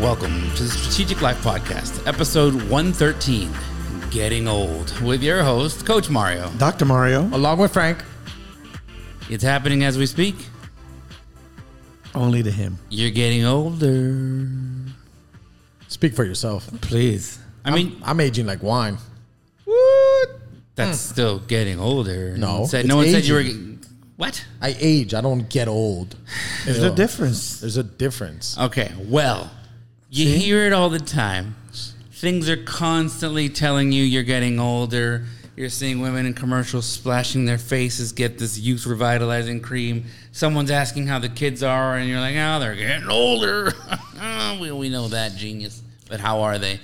Welcome to the Strategic Life Podcast, episode 113 Getting Old, with your host, Coach Mario. Dr. Mario. Along with Frank. It's happening as we speak. Only to him. You're getting older. Speak for yourself. Please. I mean, I'm, I'm aging like wine. What? that's hmm. still getting older. No, no one said, no one said you were. getting- What? I age. I don't get old. There's You a difference. There's a difference. Okay, well, you hear it all the time. Things are constantly telling you you're getting older. You're seeing women in commercials splashing their faces, get this youth revitalizing cream. Someone's asking how the kids are, and you're like, oh, they're getting older. we, we know that, genius. But how are they?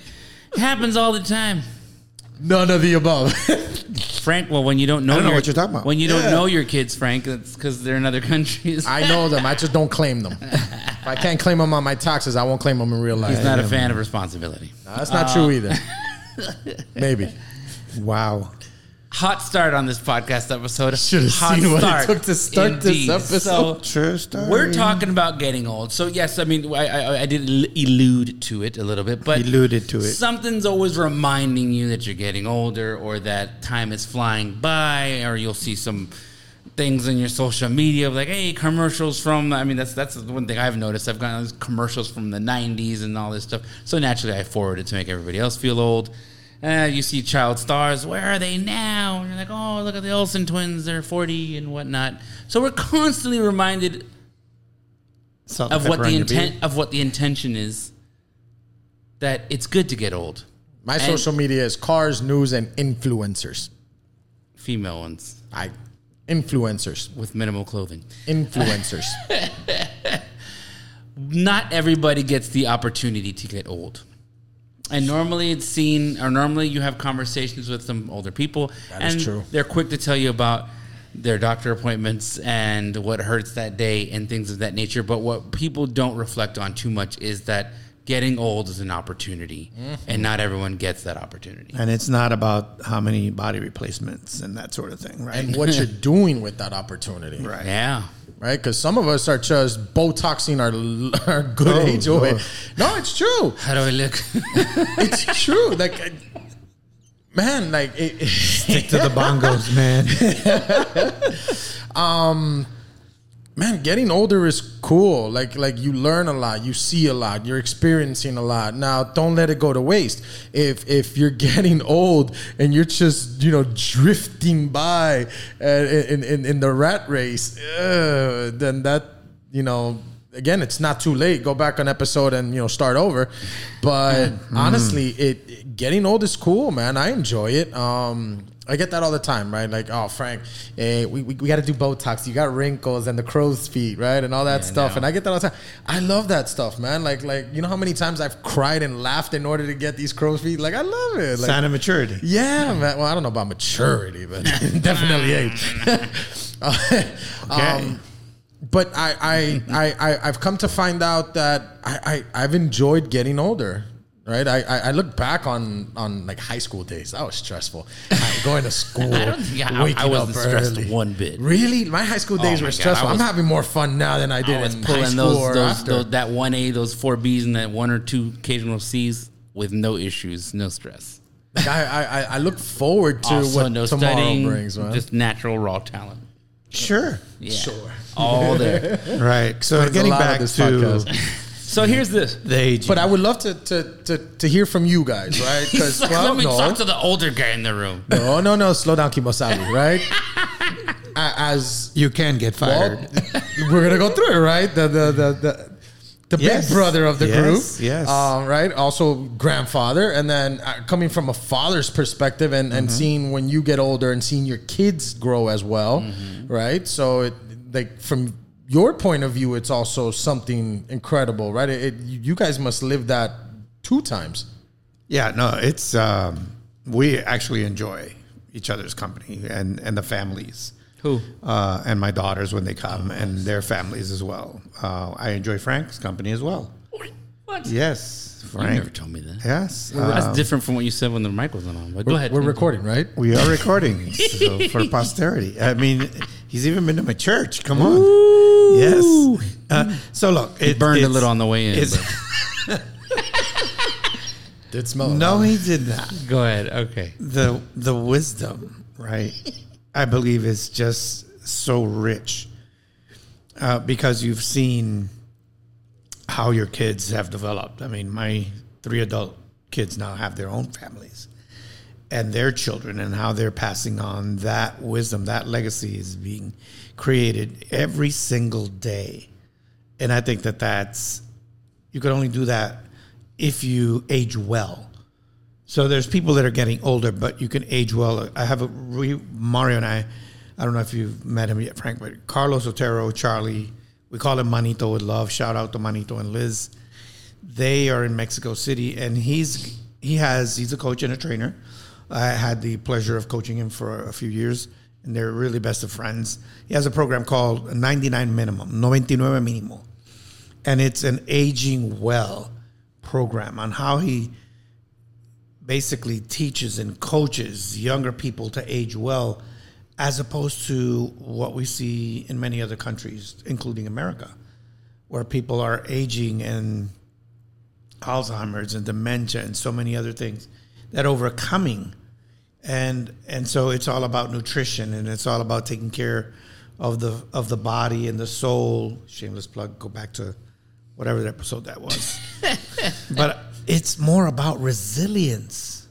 It happens all the time. None of the above. Frank, well, when you don't know, don't know your- what you're talking about. When you don't know your kids, Frank, it's because they're in other countries. I know them. I just don't claim them. If I can't claim them on my taxes, I won't claim them in real life. He's not a fan of responsibility. No, that's not true uh, either. Maybe. Wow. Hot start on this podcast episode. Should've hot seen what it took to start this Indeed. episode. So, True story. we're talking about getting old. So yes, I mean I, I, I did al- allude to it a little bit, but Alluded to it. Something's always reminding you that you're getting older, or that time is flying by, or you'll see some things in your social media like, hey, commercials from. I mean, that's that's the one thing I've noticed. I've gotten these commercials from the '90s and all this stuff. So naturally, I forward it to make everybody else feel old. Uh, you see child stars. Where are they now? And you're like, oh, look at the Olsen twins. They're 40 and whatnot. So we're constantly reminded of what the on your beef. intent of what the intention is. That it's good to get old. My And- social media is cars, news, and influencers. Female ones I influencers. with minimal clothing. Influencers. Not everybody gets the opportunity to get old. And normally it's seen, or normally you have conversations with some older people, That is and true. they're quick to tell you about their doctor appointments and what hurts that day and things of that nature. But what people don't reflect on too much is that getting old is an opportunity, Mm-hmm. and not everyone gets that opportunity. And it's not about how many body replacements and that sort of thing, right? and what you're doing with that opportunity. Right. Yeah. Right? Because some of us are just Botoxing our, our good Oh, age away. Lord. No, it's true. How do I look? It's true. Like, man, like, it, Stick to the bongos, man. Um, man, getting older is cool. Like, like you learn a lot, you see a lot, you're experiencing a lot. Now, don't let it go to waste. If if you're getting old and you're just you know drifting by uh, in in in the rat race, uh, then that you know. Again, it's not too late. Go back on episode and you know start over. But honestly, it, it- getting old is cool, man. I enjoy it. Um, I get that all the time, right? Like, oh, Frank, eh, we, we, we got to do Botox. You got wrinkles and the crow's feet, right? And all that Yeah, stuff. know. And I get that all the time. I love that stuff, man. Like, like you know how many times I've cried and laughed in order to get these crow's feet? Like, I love it. Like, Sign of maturity. yeah, man. Well, I don't know about maturity, but definitely age. um, but I, I, I, I, I've come to find out that I, I, I've enjoyed getting older. Right, I, I I look back on on like high school days. That was stressful. I- going to school, I don't think I- I wasn't stressed early. one bit. Really, my high school days Oh were God, stressful. I was- I'm having more fun now than I did I was in high pulling school those, or those, after. those that one A, those four Bs, and that one or two occasional Cs with no issues, no stress. Like, I, I I- I look forward to also, what no tomorrow studying, brings, man. just natural raw talent. Sure. Yeah, Sure. all there. Right. So getting back to podcast. so here's this. the age. But I would love to to to, to hear from you guys, right? Because Let well, me no, talk to the older guy in the room. no, no, no, slow down, Kimosabi, right? A- As you can get well, fired. we're gonna go through it, right? The the the the. The Yes. big brother of the Yes, group, yes. um, right? Also grandfather, and then uh, coming from a father's perspective, and, and Mm-hmm. seeing when you get older and seeing your kids grow as well, Mm-hmm. right? So, it, like from your point of view, it's also something incredible, right? It, it, you guys must live that two times. Yeah, no, it's um, we actually enjoy each other's company and and the families. Who? Uh, and my daughters when they come and their families as well. Uh, I enjoy Frank's company as well. What? Yes, Frank. You Frank. never told me that. Yes, That's um, different from what you said when the mic wasn't on. But go ahead. We're recording, right? we are recording so for posterity. I mean, he's even been to my church. Come on. Yes. Uh, so look, It it, burned a little on the way in. it's- but- Did smell. No, he did not. Go ahead. Okay. the the wisdom, right? I believe is just so rich uh, because you've seen how your kids have developed. I mean, my three adult kids now have their own families and their children, and how they're passing on that wisdom, that legacy is being created every single day. And I think that that's you can only do that if you age well. So there's people that are getting older, but you can age well. I have a Mario and I. I don't know if you've met him yet, Frank, but Carlos Otero, Charlie, we call him Manito with love. Shout out to Manito and Liz. They are in Mexico City, and he's he has he's a coach and a trainer. I had the pleasure of coaching him for a few years, and they're really best of friends. He has a program called 99 Minimum, 99 Mínimo, and it's an aging well program on how he basically teaches and coaches younger people to age well as opposed to what we see in many other countries including America where people are aging and Alzheimer's and dementia and so many other things that overcoming and and so it's all about nutrition and it's all about taking care of the of the body and the soul. Shameless plug go back to whatever episode that was. But it's more about resilience.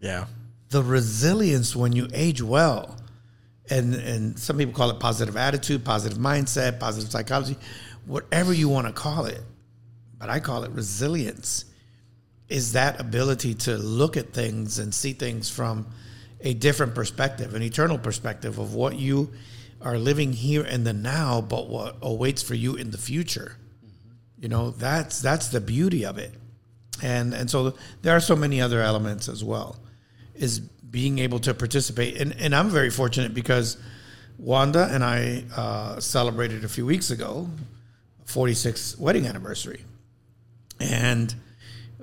Yeah. the resilience when you age well. And and some people call it positive attitude positive mindset positive psychology whatever you want to call it. But i call it resilience is that ability to look at things and see things from a different perspective an eternal perspective of what you are living here in the now but what awaits for you in the future. You know that's that's the beauty of it. And and so there are so many other elements as well is being able to participate. And, and i'm very fortunate because wanda and i uh, celebrated a few weeks ago 46th wedding anniversary. And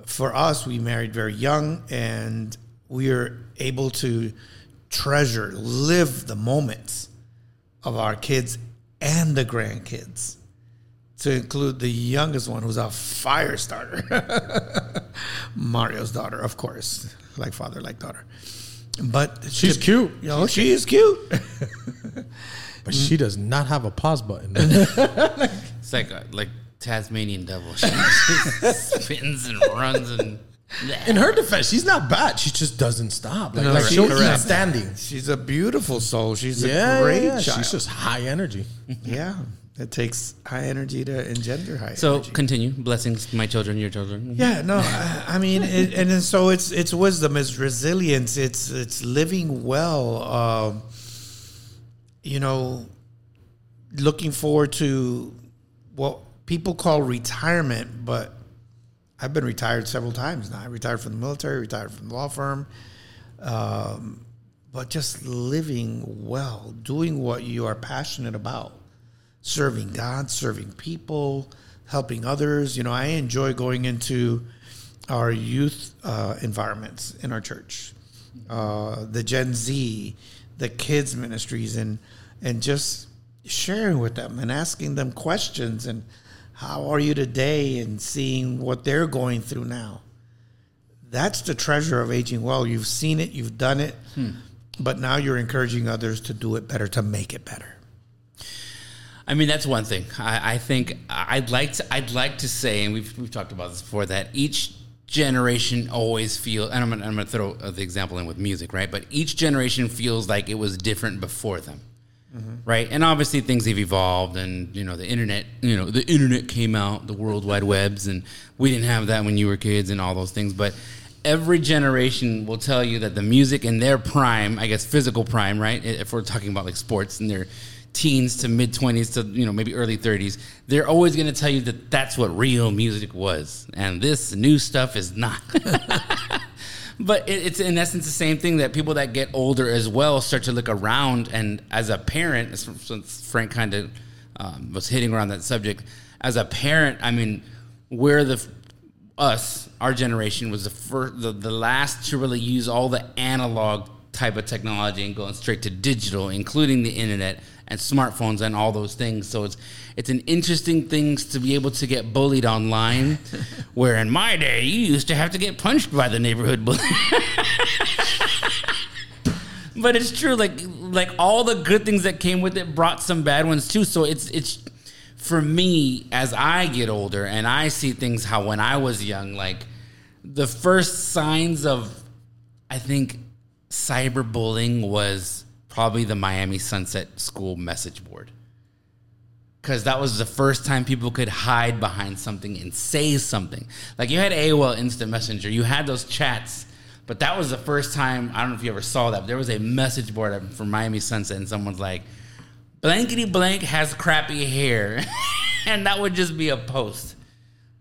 for us we married very young and we are able to treasure live the moments of our kids and the grandkids. To include the youngest one who's a fire starter. Mario's daughter of course. Like father like daughter. But She's to- cute. you know, she is cute. But she does not have a pause button. It's like uh, like Tasmanian devil. She just spins and runs and. In her defense, she's not bad. She just doesn't stop. Like, No, like she- she'll eat standing. she's a beautiful soul she's Yeah, a great yeah, yeah. child She's just high energy. yeah it takes high energy to engender high So energy. continue. Blessings, my children, your children. Yeah, no, I, I mean, it, and then so it's it's wisdom, it's resilience, it's it's living well. Um, you know, looking forward to what people call retirement, but I've been retired several times now. I retired from the military, retired from the law firm, um, but just living well, doing what you are passionate about serving God, serving people, helping others. You know, I enjoy going into our youth uh, environments in our church, uh, the Gen Z, the kids ministries, and and just sharing with them and asking them questions and how are you today and seeing what they're going through now. That's the treasure of aging well. You've seen it, you've done it, hmm. but now you're encouraging others to do it better, to make it better. I mean, that's one thing. I, I think I'd like to. I'd like to say, and we've we've talked about this before, that each generation always feel. And I'm gonna, I'm gonna throw the example in with music, right? But each generation feels like it was different before them, Mm-hmm. right? And obviously things have evolved, and you know the internet. You know the internet came out, the World Wide Webs, and we didn't have that when you were kids, and all those things. But every generation will tell you that the music in their prime, I guess physical prime, right? If we're talking about like sports and their teens to mid 20s to you know maybe early 30s they're always going to tell you that that's what real music was and this new stuff is not but it, it's in essence the same thing that people that get older as well start to look around and as a parent since frank kind of um, was hitting around that subject as a parent i mean we're the us our generation was the first the, the last to really use all the analog type of technology and going straight to digital, including the internet and smartphones and all those things. So it's it's an interesting thing to be able to get bullied online, where in my day you used to have to get punched by the neighborhood bully. but it's true, like like all the good things that came with it brought some bad ones too. So it's it's for me as I get older and I see things how when I was young, like the first signs of I think cyberbullying was probably the Miami Sunset School message board. Because that was the first time people could hide behind something and say something. Like you had AOL Instant Messenger, you had those chats, but that was the first time. I don't know if you ever saw that. But there was a message board from Miami Sunset, and someone's like, "Blankety blank has crappy hair," and that would just be a post.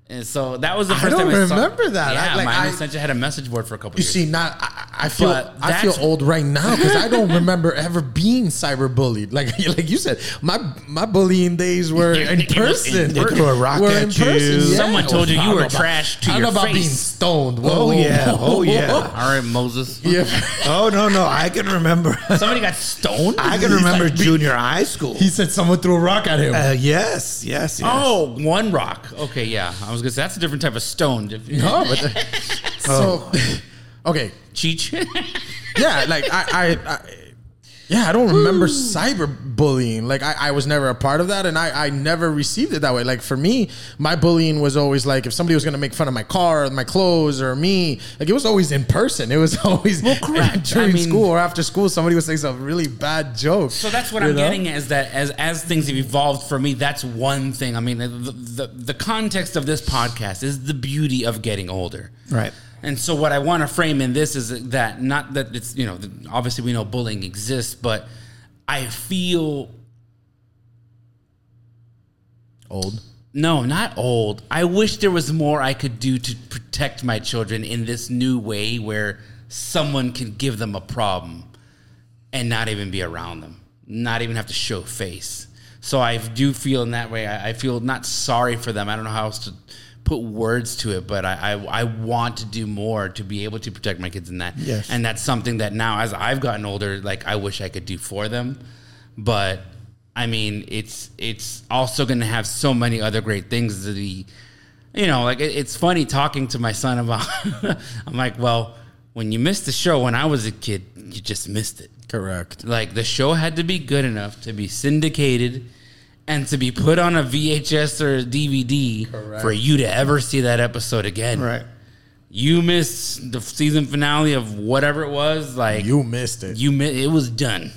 And so that was the I first don't time I saw- remember that. Yeah, I- like, Miami I- Sunset had a message board for a couple years. You years. see, not I, I feel I feel old right now because I don't remember ever being cyberbullied. Like like you said, my my bullying days were in person. They threw a rock Were at in you. person, Someone told you you were know about- trash to I don't your know about face. being stoned. Whoa, Oh, yeah. whoa, Oh, yeah. All right, Moses. Yeah. Oh no, no, I can remember. Somebody got stoned. I can He's remember like, junior high school. He said someone threw a rock at him. Uh, yes, yes, yes. Oh, one rock. Okay, yeah. I was gonna say that's a different type of stone. No, but so oh. okay, Cheech. yeah, like I, I, I yeah, I don't remember cyberbullying. Like I, I was never a part of that, and I, I never received it that way. Like for me, my bullying was always like if somebody was gonna make fun of my car, or my clothes, or me, like it was always in person. It was always Well, correct. during I mean- school or after school. Somebody would say some really bad joke. So that's what I'm know? getting at is that as as things have evolved for me, that's one thing. I mean, the, the the context of this podcast is the beauty of getting older. Right. And so what I want to frame in this is that not that it's you know obviously we know bullying exists, but I feel Old. No, not old. I wish there was more I could do to protect my children in this new way where someone can give them a problem and not even be around them, not even have to show face. So I do feel in that way. I, I feel not sorry for them. I don't know how else to put words to it, but I, I I want to do more to be able to protect my kids in that. Yes. And that's something that now, as I've gotten older, like I wish I could do for them, but I mean, it's it's also going to have so many other great things to be. You know, like it, it's funny talking to my son about. I'm like, well, when you missed the show when I was a kid, you just missed it. Correct. Like the show had to be good enough to be syndicated and to be put on a VHS or a DVD Correct. for you to ever see that episode again. Right. You missed the season finale of whatever it was. Like You missed it. you mi- it was done.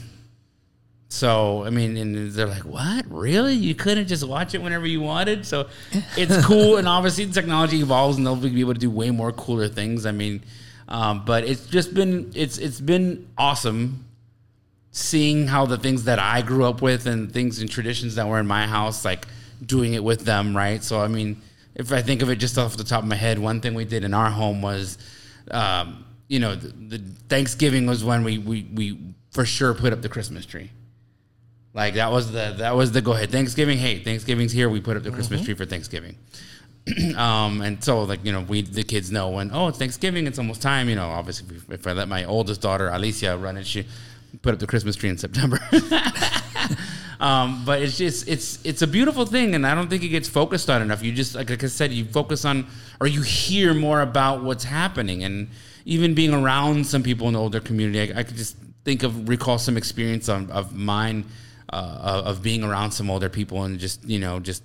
So I mean, and they're like, "What? Really? You couldn't just watch it whenever you wanted?" So it's cool, and obviously the technology evolves, and they'll be able to do way more cooler things. I mean, um, but it's just been it's it's been awesome seeing how the things that I grew up with and things and traditions that were in my house, like doing it with them, right? So I mean, if I think of it just off the top of my head, one thing we did in our home was, um, you know, the, the Thanksgiving was when we, we we for sure put up the Christmas tree. Like that was the that was the go ahead Thanksgiving. Hey, Thanksgiving's here. We put up the Christmas tree for Thanksgiving. um, and so like you know we the kids know when oh it's Thanksgiving it's almost time you know obviously if, if I let my oldest daughter Alicia run it she put up the Christmas tree in September. um, but it's just it's it's a beautiful thing and I don't think it gets focused on enough. You just like, like I said you focus on or you hear more about what's happening and even being around some people in the older community I, I could just think of recall some experience of, of mine uh, of being around some older people and just you know just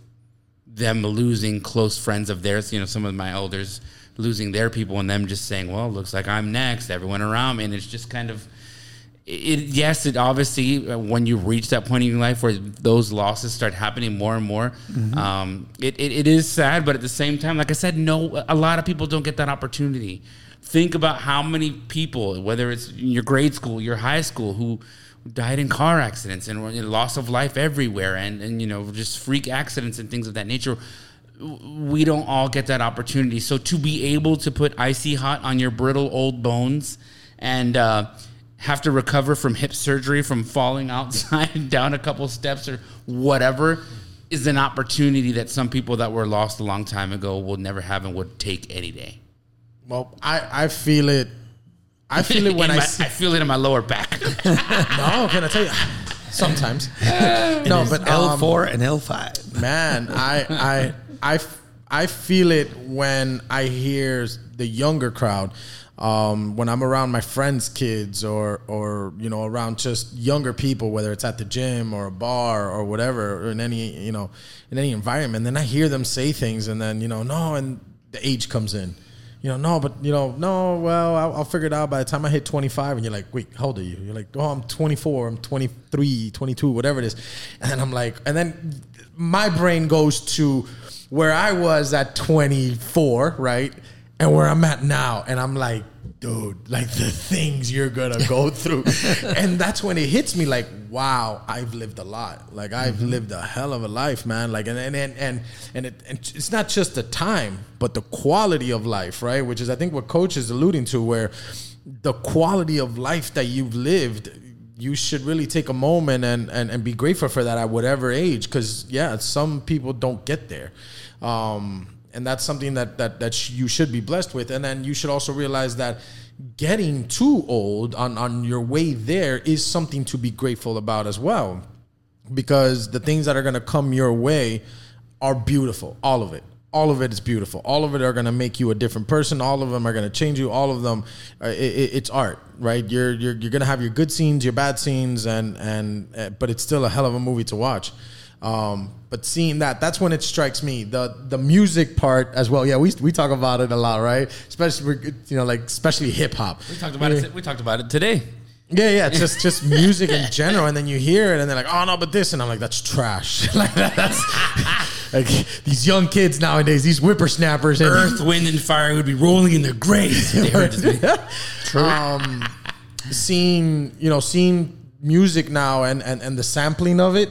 them losing close friends of theirs, you know, some of my elders losing their people and them just saying, well, looks like I'm next, everyone around me. And it's just kind of, it, yes, it obviously, uh, when you reach that point in your life where those losses start happening more and more, um, it, it, it is sad. But at the same time, like I said, no, a lot of people don't get that opportunity. Think about how many people, whether it's in your grade school, your high school, who died in car accidents and loss of life everywhere and, and you know just freak accidents and things of that nature we don't all get that opportunity so to be able to put icy hot on your brittle old bones and uh, have to recover from hip surgery from falling outside down a couple steps or whatever is an opportunity that some people that were lost a long time ago will never have and would take any day Well, I, I feel it. I feel it when I my- see. I feel it in my lower back. No, can I tell you? Sometimes. no, but L um, four and L five. man, I I I I feel it when I hear the younger crowd. Um, when I'm around my friends' kids or, or you know, around just younger people, whether it's at the gym or a bar or whatever, or in any you know, in any environment, then I hear them say things, and then you know, no, and the age comes in. You know, no, but you know, no. Well, I'll, I'll figure it out by the time I hit 25. And you're like, wait, how old are you? You're like, oh, I'm 24, I'm 23, 22, whatever it is. And I'm like, and then my brain goes to where I was at 24, right, and where I'm at now, and I'm like, dude, like the things you're gonna go through, and that's when it hits me, like, wow, I've lived a lot. Like I've lived a hell of a life, man. Like, and and and and, and, it, and it's not just the time, but the quality of life, right? Which is, I think, what Coach is alluding to, where the quality of life that you've lived you should really take a moment and, and, and be grateful for that at whatever age because yeah some people don't get there um, and that's something that, that, that sh- you should be blessed with. And then you should also realize that getting too old on, on your way there is something to be grateful about as well. Because the things that are going to come your way are beautiful all of it. All of it is beautiful. All of it are going to make you a different person. All of them are going to change you. All of them uh, it, it- it's art right? You're you're, you're going to have your good scenes your bad scenes and and uh, but it's still a hell of a movie to watch um, but seeing that that's when it strikes me the the music part as well yeah we, we talk about it a lot right especially you know like especially hip-hop we talked about it. We talked about it today. yeah, yeah, just just music in general, and then you hear it, and they're like, "Oh no, but this," and I'm like, "That's trash." like that's like these young kids nowadays, these whippersnappers, and Earth, wind, and fire would be rolling in their graves. They heard this. um, seeing you know seeing music now and and and the sampling of it.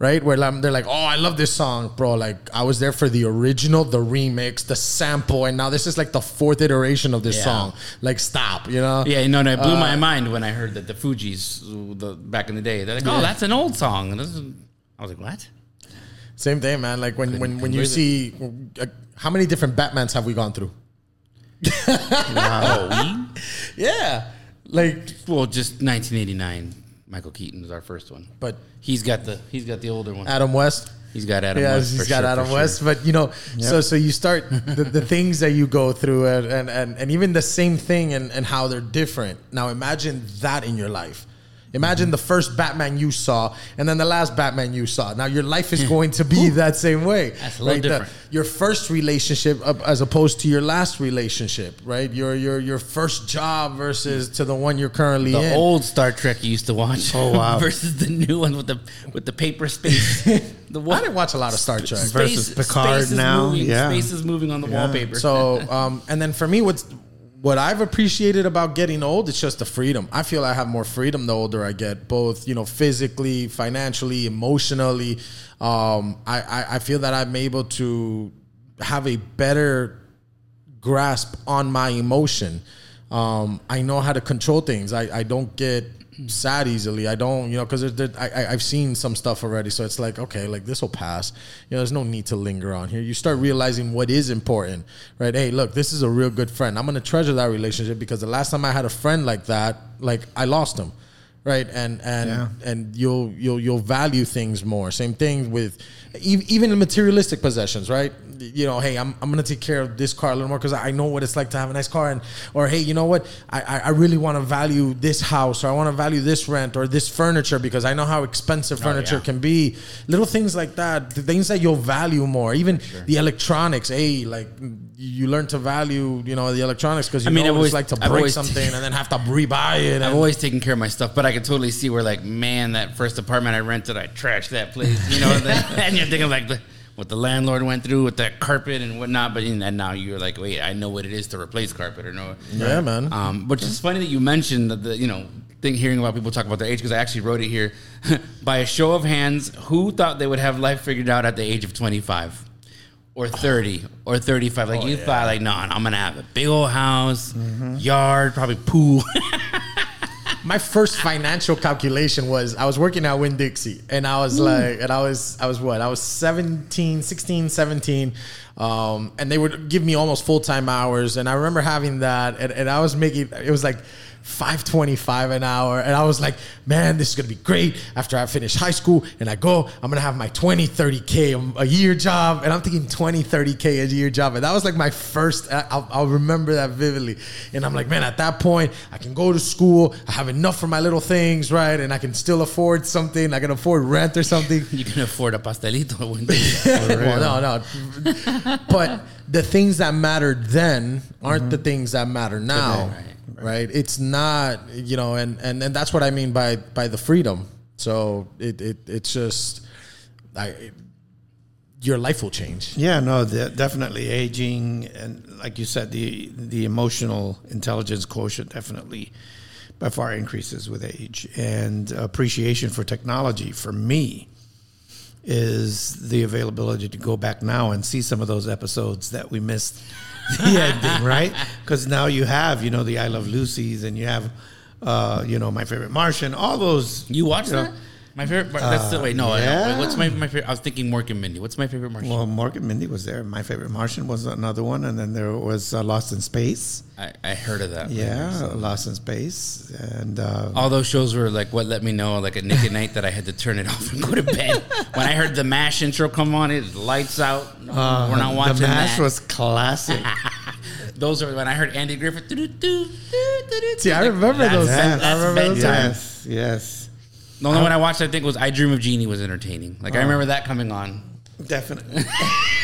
Right, where they're like, "Oh, I love this song, bro!" Like, I was there for the original, the remix, the sample, and now this is like the fourth iteration of this Yeah. song. Like, stop, you know? Yeah, no, no, it blew Uh, my mind when I heard that the Fugees, the, back in the day, they're like, "Oh, that's an old song." And this is, I was like, "What?" Same thing, man. Like when when when you see uh, how many different Batmans have we gone through? Yeah, like? Well, just 1989. Michael Keaton was our first one, but he's got the he's got the older one. Adam West. He's got Adam. yeah, West he's got sure, Adam West. sure. But you know, so so you start the, the things that you go through, and and and, and even the same thing, and and how they're different. Now imagine that in your life. Imagine the first Batman you saw, and then the last Batman you saw. Now your life is going to be that same way. That's a little The- different. your first relationship up- as opposed to your last relationship, right? Your your your first job versus to the one you're currently The in. old Star Trek you used to watch. Oh, wow. versus the new one with the with the paper space. The I didn't watch a lot of Star Trek. Versus Picard is now, Moving, yeah. Space is moving on the wallpaper. So, um, and then for me, what's what I've appreciated about getting old, it's just the freedom. I feel I have more freedom the older I get, both you know, physically, financially, emotionally. Um, I, I I feel that I'm able to have a better grasp on my emotion. Um, I know how to control things. I, I don't get sad easily. I don't, you know, because I, I, I've seen some stuff already. So it's like, okay, like this will pass. You know, there's no need to linger on here. You start realizing what is important, right? Hey, look, this is a real good friend. I'm going to treasure that relationship because the last time I had a friend like that, like I lost him. Right. And, and, Yeah. and you'll, you'll, you'll value things more. Same thing with even materialistic possessions, right? You know, hey, I'm, I'm gonna take care of this car a little more because I know what it's like to have a nice car, and or hey, you know what, I I, I really want to value this house, or I want to value this rent or this furniture because I know how expensive oh, furniture yeah. can be. Little things like that, the things that you'll value more, even the electronics. Hey, like you learn to value, you know, the electronics because you I mean, know always- like to break something and then have to rebuy it. I've always taken care of my stuff, but I can totally see where, like, man, that first apartment I rented, I trashed that place, you know. and, then- and you're thinking like the, what the landlord went through with that carpet and whatnot. But and now you're like, wait, I know what it is to replace carpet or no. Yeah, man. Um, which is funny that you mentioned that the you know thing hearing about people talk about their age because I actually wrote it here. By a show of hands, who thought they would have life figured out at the age of 25? Or 30 or 35. Like you thought, like, no, I'm gonna have a big old house, yard, probably pool. my first financial calculation was I was working at Winn Dixie and I was like and I was I was what I was 17 16 17 Um, and they would give me almost full time hours. And I remember having that, and, and I was making it was like 525 an hour and i was like man this is gonna be great after i finish high school and i go i'm gonna have my 20 30k a year job and i'm thinking 20 30k a year job and that was like my first I'll, I'll remember that vividly and i'm like man at that point i can go to school i have enough for my little things right and i can still afford something i can afford rent or something You can afford a pastelito one day. well, no, no. But the things that mattered then aren't the things that matter mm-hmm. now, Today, right, It's not, you know, and, and and that's what I mean by by the freedom. So it, it it's just, I, it- your life will change. Yeah, no, the, definitely aging, and like you said, the the emotional intelligence quotient definitely by far increases with age, and appreciation for technology for me is the availability to go back now and see some of those episodes that we missed the ending, right? Because now you have, you know, the I Love Lucy's, and you have, uh, you know, my favorite Martian, all those. You watched know, that? My favorite. That's the wait. No, yeah. What's my my favorite? I was thinking Mork and Mindy. What's my favorite Martian? Well, Mork and Mindy was there. My favorite Martian was another one, and then there was uh, Lost in Space. I, I heard of that. Yeah, Lost in Space, and uh, All those shows were like what let me know like at Nick at Nite that I had to turn it off and go to bed. when I heard the Mash intro come on, it lights out. No, we're not watching Uh, the Mash that. was classic. those are when I heard Andy Griffith. See, I remember those. I remember those bedtime. yes, yes, The only one I watched, I think, was I Dream of Jeannie was entertaining. Like I oh. remember that coming on. definitely.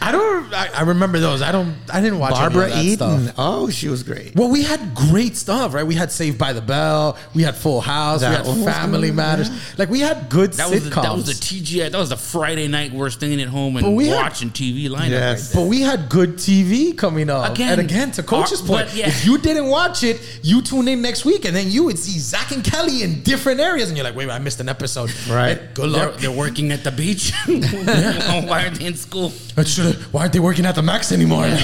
I don't. I, I remember those. I don't. I didn't watch Barbara any of that Eden. Stuff. Oh, she was great. Well, we had great stuff, right? We had Saved by the Bell. We had Full House. That we had Family good, Matters. Like we had good That sitcoms. was the, that was the TGI. That was the Friday night we're staying at home and But we had- watching TV lineup. Yes. Right But we had good TV coming up. Again. and again, to Coach's Our- point, yeah. if you didn't watch it, you tune in next week, and then you would see Zach and Kelly in different areas, and you're like, wait, I missed an episode. Right. And good They're, luck. they're working at the beach. Why aren't they in school? Should've- why aren't they working at the Max anymore?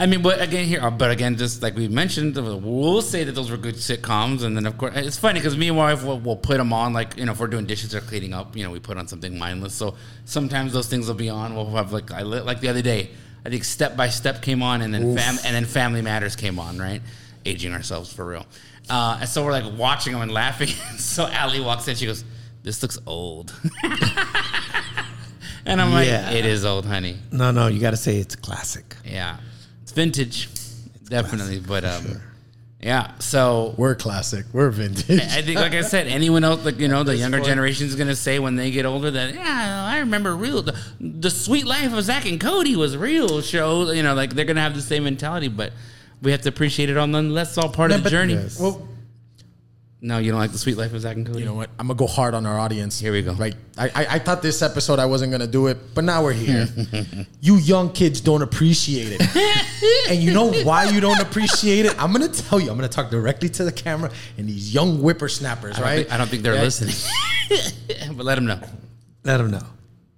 I mean, but again, here, uh, but again, just like we mentioned, we'll say that those were good sitcoms, and then of course, it's funny because me and wife will, will put them on, like you know, if we're doing dishes or cleaning up, you know, we put on something mindless. So sometimes those things will be on. We'll have like I lit like the other day, I think Step by Step came on, and then fam, and then Family Matters came on, right? Aging ourselves for real. Uh, and so we're like watching them and laughing. so Allie walks in, she goes, "This looks old," and I'm like, Yeah. "It is old, honey." No, no, you got to say it's classic. Yeah, it's vintage, definitely. But um, yeah. So We're classic. We're vintage. I think, like I said, anyone else, like you know, the younger generation is gonna say when they get older that yeah, I remember real the, the Suite Life of Zack and Cody was real show. You know, like they're gonna have the same mentality, but we have to appreciate it all nonetheless. It's all part of the but- journey. Yes. Well, No, you don't like the Suite Life of Zack and Cody. you know what? I'm gonna go hard on our audience. Here we go. Right. I, I, I thought this episode I wasn't gonna do it, but now we're here. you young kids don't appreciate it. and you know why you don't appreciate it? I'm gonna tell you, I'm gonna talk directly to the camera and these young whippersnappers, I right? think, I don't think they're Yeah. listening, but let them know. Let them know.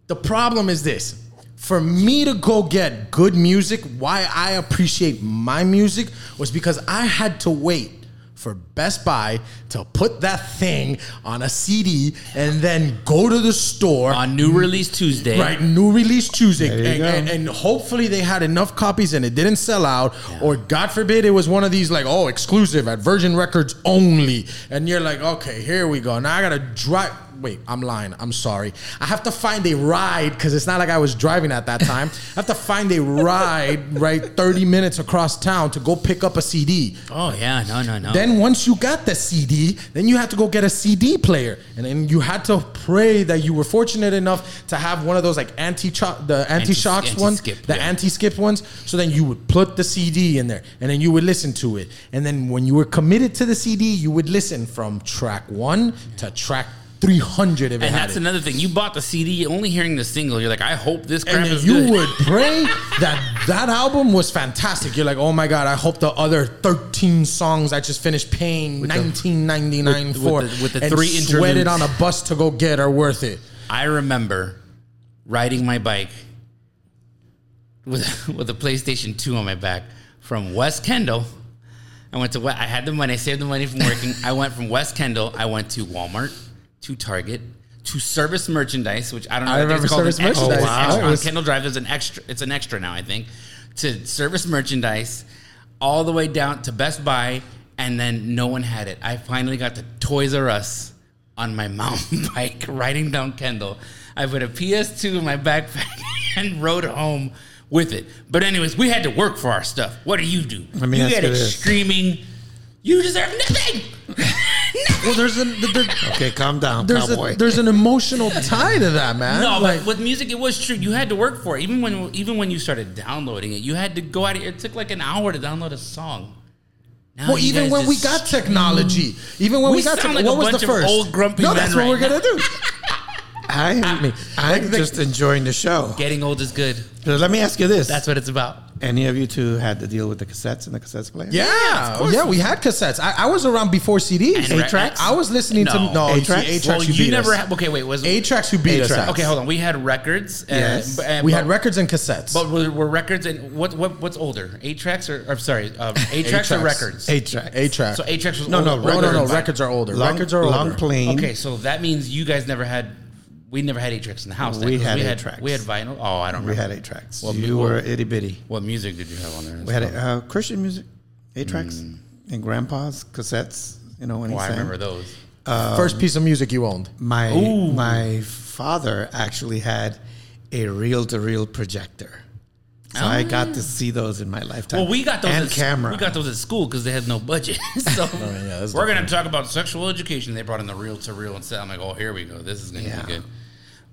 The problem is this. For me to go get good music, why I appreciate my music was because I had to wait for Best Buy to put that thing on a CD and then go to the store. On new release Tuesday, Right, new release Tuesday, There you and, go. and, and hopefully they had enough copies and it didn't sell out, or God forbid it was one of these like oh exclusive at Virgin Records only, and you're like okay here we go. Now I gotta drive. Wait, I'm lying. I'm sorry. I have to find a ride because it's not like I was driving at that time. I have to find a ride right 30 minutes across town to go pick up a CD. Oh yeah, no, no, no. Then once you got the CD, then you had to go get a CD player, and then you had to pray that you were fortunate enough to have one of those like anti the anti shocks ones, anti-skip, the yeah. anti skip ones. So then you would put the CD in there, and then you would listen to it, and then when you were committed to the CD, you would listen from track one to track three hundred if it and had that's it. another thing. You bought the CD, only hearing the single. You're like, I hope this crap and is you good. would pray that that album was fantastic. You're like, oh my god, I hope the other 13 songs I just finished paying 19.99 with- for with the- with the and three sweated on a bus to go get are worth it. I remember riding my bike with with a PlayStation 2 on my back from West Kendall. I went to I had the money, I saved the money from working. I went from West Kendall, I went to Walmart, to Target, to Service Merchandise, which I don't know. I remember it's called Service an extra, Merchandise. it's Oh, wow. extra on was- Kendall Drive. There's an extra. It's an extra now, I think. To Service Merchandise, all the way down to Best Buy, and then no one had it. I finally got the Toys R Us on my mountain bike, riding down Kendall. I put a PS2 in my backpack and rode home with it. But anyways, we had to work for our stuff. What do you do? Let me you ask get you it this. screaming. You deserve nothing. Well, there's a there, Okay, calm down, there's cowboy. a, there's an emotional tie to that, man. No, like, but with music, it was true. You had to work for it. Even when even when you started downloading it, you had to go out. It took like an hour to download a song. Now Well, even when we got technology, even when we, We got sound tech- like a what was bunch the first? old grumpy no, that's what right we're gonna do. I, me. I'm Like the- just enjoying the show. Getting old is good. So let me ask you this: That's what it's about. Any of you two had to deal with the cassettes and the cassettes player? Yeah, yeah, we had cassettes. I, I was around before CDs. And eight-tracks. I was listening to No. no eight-tracks? eight-tracks. Well, who you beat never us. had. Okay, wait. Was eight-tracks who beat us. eight-tracks. out. okay? Hold on. We had records. uh, Yes. b- uh, We but- had records and cassettes. But were, were records and what what what's older? Eight tracks or, or sorry, uh, eight tracks or records? Eight tracks. eight track. So eight tracks was No, no, older. no, no, no. records. Records are older. Long, records are older. long plane. Okay, so that means you guys never had. We never had eight tracks in the house. then, We 'cause had we eight had tracks. We had vinyl. Oh, I don't. We had eight tracks. Well, you well- were itty bitty. What music did you have on there? We had uh, Christian music, eight tracks, and grandpa's cassettes. You know when Oh, he I sang. remember those. First piece of music you owned. My Ooh. my father actually had a reel to reel projector, so I got to see those in my lifetime. Ah. Well, we got those and at, camera. We got those at school because they had no budget. so yeah, we're going to talk about sexual education. They brought in the reel to reel and said, "I'm like, oh, here we go. This is going to Yeah. be good."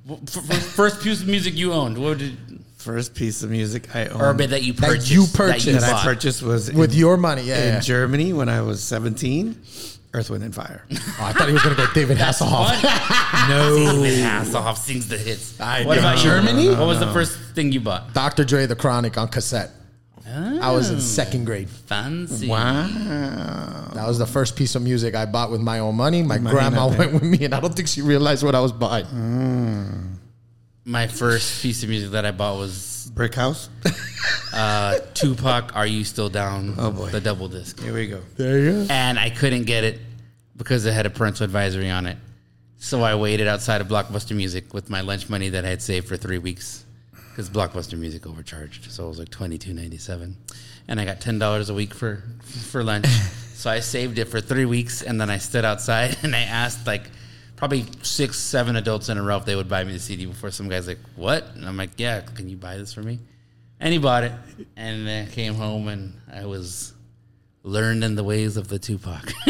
Well, f- f- First piece of music you owned. What did First piece of music I owned or that you That purchased? you That purchased. you that I purchased was With in, your money, yeah. in yeah. Germany when I was 17. Earth, Wind, and Fire. Oh, I thought he was gonna go David Hasselhoff. No, David Hasselhoff sings the hits. I what know. about you? Germany? What was the first thing you bought? Dr. Dre, The Chronic on cassette. Ah. I was in second grade. Fancy. wow. That was the first piece of music I bought with my own money. My Money grandma went with me, and I don't think she realized what I was buying. My first piece of music that I bought was Brick House. uh, Tupac. Are you still down? Oh, boy. the double disc. Here we go. There you go. and I couldn't get it because it had a parental advisory on it. So I waited outside of Blockbuster Music with my lunch money that I had saved for three weeks because Blockbuster Music overcharged. So it was like twenty two ninety seven, and I got ten dollars a week for for lunch. so I saved it for three weeks, and then I stood outside and I asked like probably six seven adults in a row if they would buy me the CD before some guy's like, "What?" And I'm like, "Yeah, can you buy this for me?" And he bought it, and then came home and I was learned in the ways of the Tupac.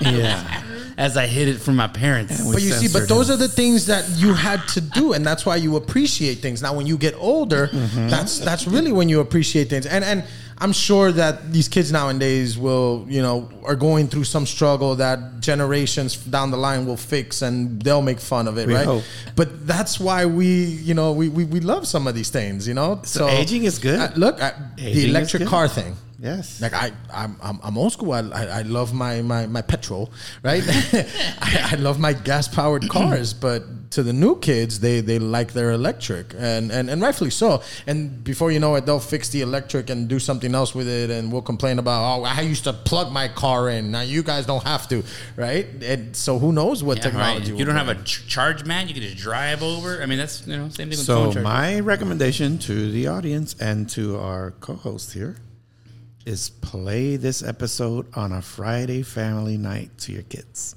Yeah. as I hid it from my parents. But you see, but censored those him. are the things that you had to do, and that's why you appreciate things. Now, when you get older, Mm-hmm. that's that's really when you appreciate things. And and I'm sure that these kids nowadays will, you know, are going through some struggle that generations down the line will fix, and they'll make fun of it, We right? hope. But that's why we, you know, we we, we love some of these things, you know. So aging is good. Uh, look, I, the electric car thing. Yes. Like I, I'm, I'm, I'm old school. I, I, I love my, my, my petrol, right? I, I love my gas powered cars, but to the new kids, they, they like their electric, and, and, and rightfully so. And before you know it, they'll fix the electric and do something else with it, and we'll complain about, oh, I used to plug my car in. Now you guys don't have to, right? And so who knows what Yeah, technology? right. will You don't have a ch- charge mat. You can just drive over. I mean, that's you know same thing So phone my recommendation to the audience and to our co-host here is play this episode on a Friday family night to your kids.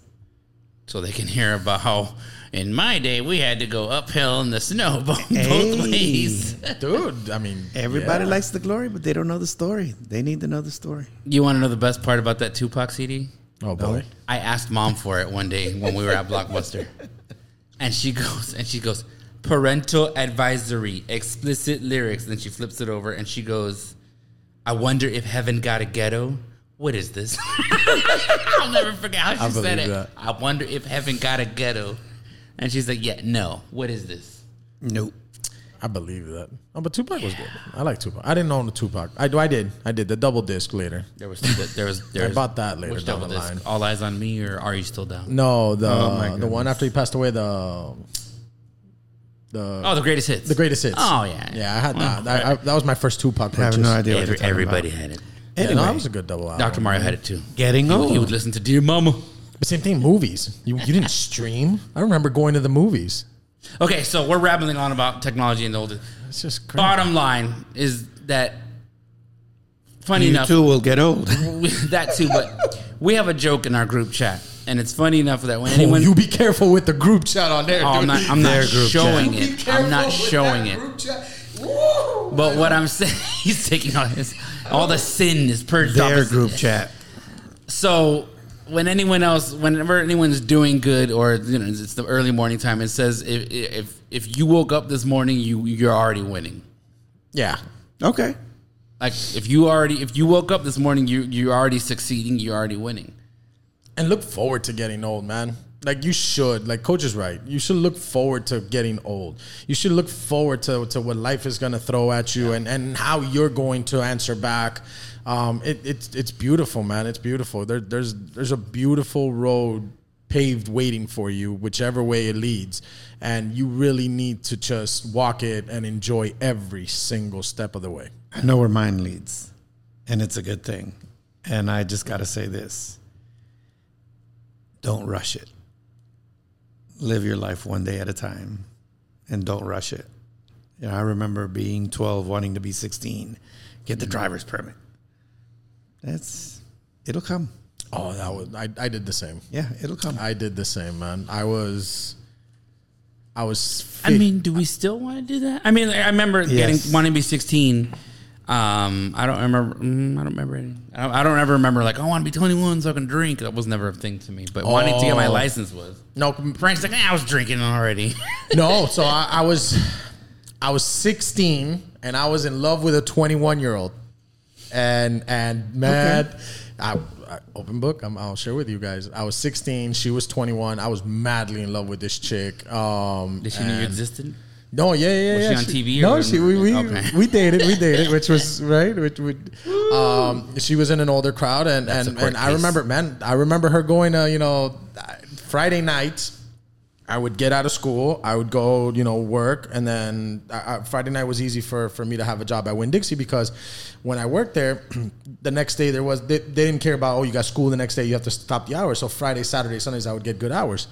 so they can hear about how in my day we had to go uphill in the snow both, Hey. both ways. dude. I mean, Everybody yeah. likes the glory, but they don't know the story. They need to know the story. You want to know the best part about that Tupac CD? Oh boy. I asked mom for it one day when we were at Blockbuster, and she goes and she goes parental advisory, explicit lyrics. And then she flips it over and she goes, "I wonder if heaven got a ghetto." What is this? I'll never forget how she I said it. believe that. I wonder if heaven got a ghetto, and she's like, "Yeah, no. What is this?" Nope. I believe that. Oh, but Tupac was good. I like Tupac. I didn't own the Tupac. I do. I did. I did the double disc later. There was there was there I was, bought that later Which double disc? line. All eyes on me, or are you still down? No, the Oh, the one after he passed away. The the Oh, the greatest hits. the greatest hits. Oh yeah, yeah. I had Well, that. I, I, that was my first Tupac purchase. I have purchase. no idea what Every, you're everybody about. had it. Yeah, no, Anyway. that was a good double album. Dr. Mario had it too. Getting He, would- he would listen to Dear Mama. But same thing, movies. You you didn't stream. I remember going to the movies. Okay, so we're rambling on about technology and the old. It's just crazy. Bottom line is that funny You enough, too will get old. that too, but we have a joke in our group chat, and it's funny enough that when Oh, anyone, you be careful with the group chat on there. oh, I'm not, I'm not group showing chat. It. I'm not showing it. Woo! But what I'm saying, he's taking all his, all the sin is purged Their his- group chat. So when anyone else, whenever anyone's doing good, or you know, it's the early morning time, it says if if if you woke up this morning, you you're already winning. Yeah. Okay. Like if you already if you woke up this morning, you you're already succeeding, you're already winning. And look forward to getting old, man. Like you should. Like coach is right. You should look forward to getting old. You should look forward to, to what life is gonna throw at you and, and how you're going to answer back. Um, it, it's it's beautiful, man. It's beautiful. There, there's there's a beautiful road paved waiting for you, whichever way it leads. And you really need to just walk it and enjoy every single step of the way. I know where mine leads, and it's a good thing. And I just got to say this don't rush it. Live your life one day at a time, and don't rush it. You know, I remember being 12, wanting to be 16, get the mm. driver's permit. That's, it'll come. Oh, that was I, I did the same. Yeah, it'll come. I did the same, man. I was I was I mean, do we still want to do that? I mean, I remember Yes. getting wanting to be 16. Um, I don't remember. Mm, I don't remember. Any, I, don't, I don't ever remember like I want to be 21 so I can drink. That was never a thing to me. But wanting to get my Oh. license was. no Frank's like, "Eh, I was drinking already. no. So I, I was I was 16 and I was in love with a 21 year old, and and mad. I, I open book. I'm, I'll share with you guys. I was 16. She was 21. I was madly in love with this chick. Um, Did she know you and- existed? No, yeah, yeah, Was yeah. she on TV or No, she we we, Okay. we dated, we dated, which was right. Which would, um, she was in an older crowd, and That's and, and I remember, man, I remember her going to you know Friday nights. I would get out of school, I would go, you know, work, and then I, I, Friday night was easy for for me to have a job at Winn Dixie because when I worked there, the next day there was they, they didn't care about oh you got school the next day you have to stop the hours. So Friday, Saturday, Sundays I would get good hours.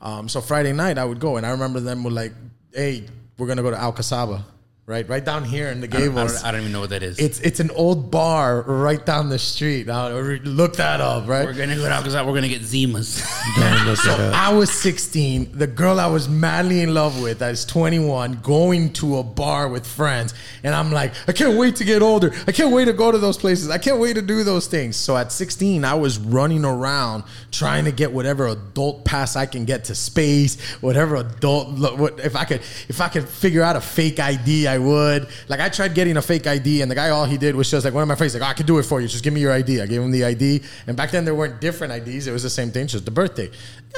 Um, so Friday night I would go, and I remember them were like, "Hey, we're gonna go to Al Alcazaba, right, right down here in the I don't, I, Gables." don't, I don't even know what that is. It's it's an old bar right down the street. Now look that up, right? we're gonna go out because we're gonna get Zimas. Don't look it up. I was 16. The girl I was madly in love with, I was 21, going to a bar with friends. And I'm like, I can't wait to get older. I can't wait to go to those places. I can't wait to do those things. So at 16, I was running around trying to get whatever adult pass I can get to space, whatever adult, what, if I could, if I could figure out a fake ID, I would. Like I tried getting a fake ID and the guy, all he did was just like, one of my friends, like, oh, I can do it for you. Just give me your ID. I gave him the ID. And back then there weren't different IDs. It was the same thing, just the birthday.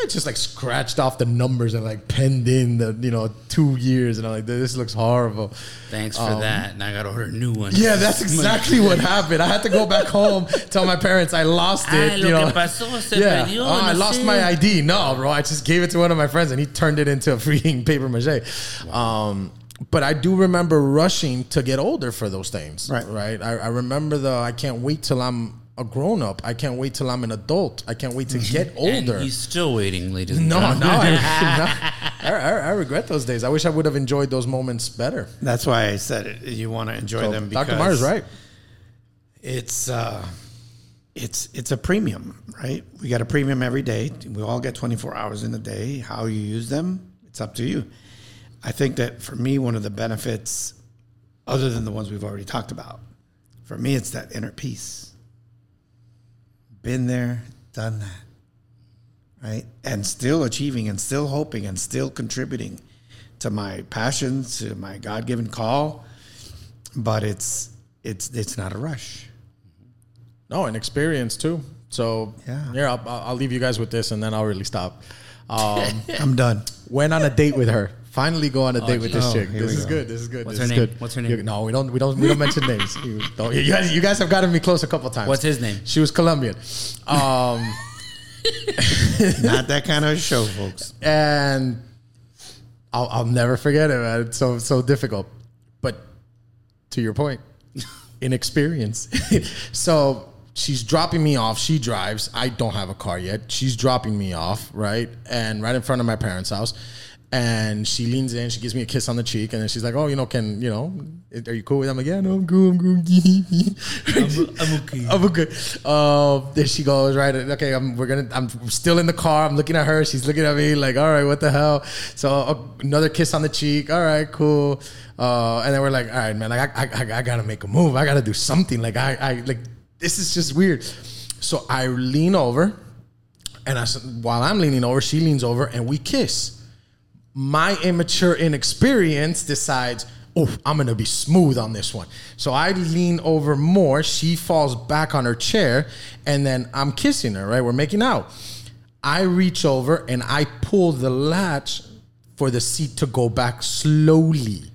I just like scratched off the numbers and like penned in the, you know, two years. And I'm like, this looks horrible. Thanks for that. And I gotta order a new one. Um, Yeah, that's exactly what happened. I had to go back home, tell my parents I lost Ah, it. lo You know, yeah, oh, I lost my ID. No, bro, I just gave it to one of my friends, and he turned it into a freaking paper mache. Um, but I do remember rushing to get older for those things. Right. right. I, I remember the I can't wait till I'm a grown up. I can't wait till I'm an adult. I can't wait to get And older. he's still waiting, ladies No, gentlemen. no, I, no. I, I, I regret those days. I wish I would have enjoyed those moments better. That's why I said it. You want to enjoy So, them because Dr. Mars, right? it's uh, it's it's a premium, right? We got a premium every day. We all get 24 hours in a day. How you use them, it's up to you. I think that for me, one of the benefits, other than the ones we've already talked about, for me, it's that inner peace. Been there, done that, right? And still achieving and still hoping and still contributing to my passions, to my God given call. But it's it's it's not a rush. No, an experience too. So Yeah. yeah, I'll, I'll leave you guys with this, and then I'll really stop. Um, I'm done. went on a date with her. Finally, go on a date with this geez. chick. Oh, this is go. good. This is good. What's this her is name? good. What's her name? You- no, we don't. We don't. We don't mention names. You, don't, you guys. You guys have gotten me close a couple times. What's his name? She was Colombian. Um, Not that kind of show, folks. and I'll, I'll never forget it, man. It's so so difficult. But to your point, inexperience. so she's dropping me off. She drives. I don't have a car yet. She's dropping me off, right? And right in front of my parents' house. And she leans in, she gives me a kiss on the cheek, and then she's like, "Oh, you know, can you know, are you cool with?" It? I'm like, "Yeah, no, I'm cool, I'm cool." I'm, I'm okay. I'm okay. Uh, then she goes, "Right, okay, I'm, we're gonna. I'm still in the car. I'm looking at her. She's looking at me, like, all right, what the hell?" So uh, another kiss on the cheek. All right, cool. Uh, and then we're like, "All right, man, like, I, I, I gotta make a move. I gotta do something. Like, I, I, like, this is just weird." So I lean over, and I, while I'm leaning over, she leans over, and we kiss my immature inexperience decides, oh, I'm gonna be smooth on this one. So I lean over more. She falls back on her chair, and then I'm kissing her, right? We're making out. I reach over and I pull the latch for the seat to go back slowly.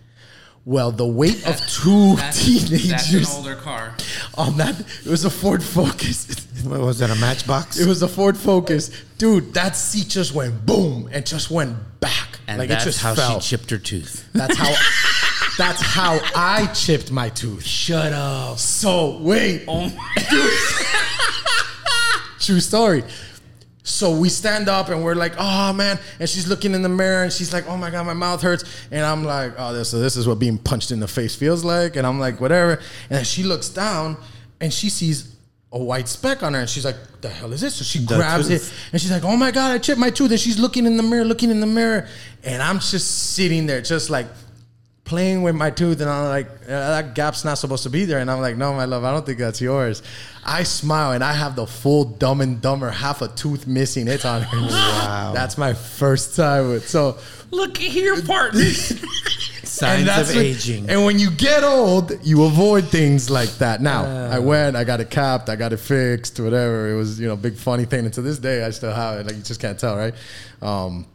Well, the weight of two That's, teenagers that's an older car. on that, it was a Ford Focus. What was that? A matchbox? It was a Ford Focus. Dude, that seat just went boom and just went back. And like that's it just how fell. she chipped her tooth. That's how that's how I chipped my tooth. Shut up. So wait, Oh my true story. So we stand up and we're like, oh man, and she's looking in the mirror and she's like, oh my god, my mouth hurts, and I'm like, oh, this so this is what being punched in the face feels like, and I'm like, whatever, and then she looks down and she sees a white speck on her, and she's like, the hell is this? So she grabs tooth. it and she's like, oh my god, I chipped my tooth, and she's looking in the mirror, looking in the mirror, and I'm just sitting there, just like playing with my tooth and I'm like, "Uh, that gap's not supposed to be there. And I'm like, no, my love, I don't think that's yours. I smile and I have the full dumb and dumber half a tooth missing. It's on her. Wow. That's my first time with so Look here, partner. Signs that's of what- aging. And when you get old, you avoid things like that. Now, I went, I got it capped, I got it fixed, whatever. It was, you know, big funny thing. And to this day I still have it. Like you just can't tell, right? Um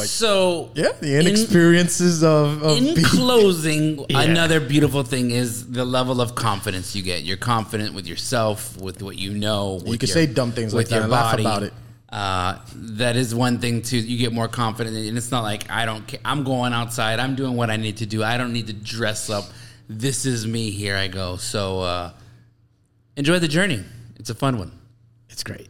so yeah, the inexperiences of, of in being- closing, Yeah. another beautiful thing is the level of confidence you get. You're confident with yourself, with what you know. With can your- say dumb things like that and laugh body. about it. Uh, that is one thing too. You get more confident, and it's not like I don't. Care. I'm going outside. I'm doing what I need to do. I don't need to dress up. This is me. Here I go. So uh, enjoy the journey. It's a fun one. It's great.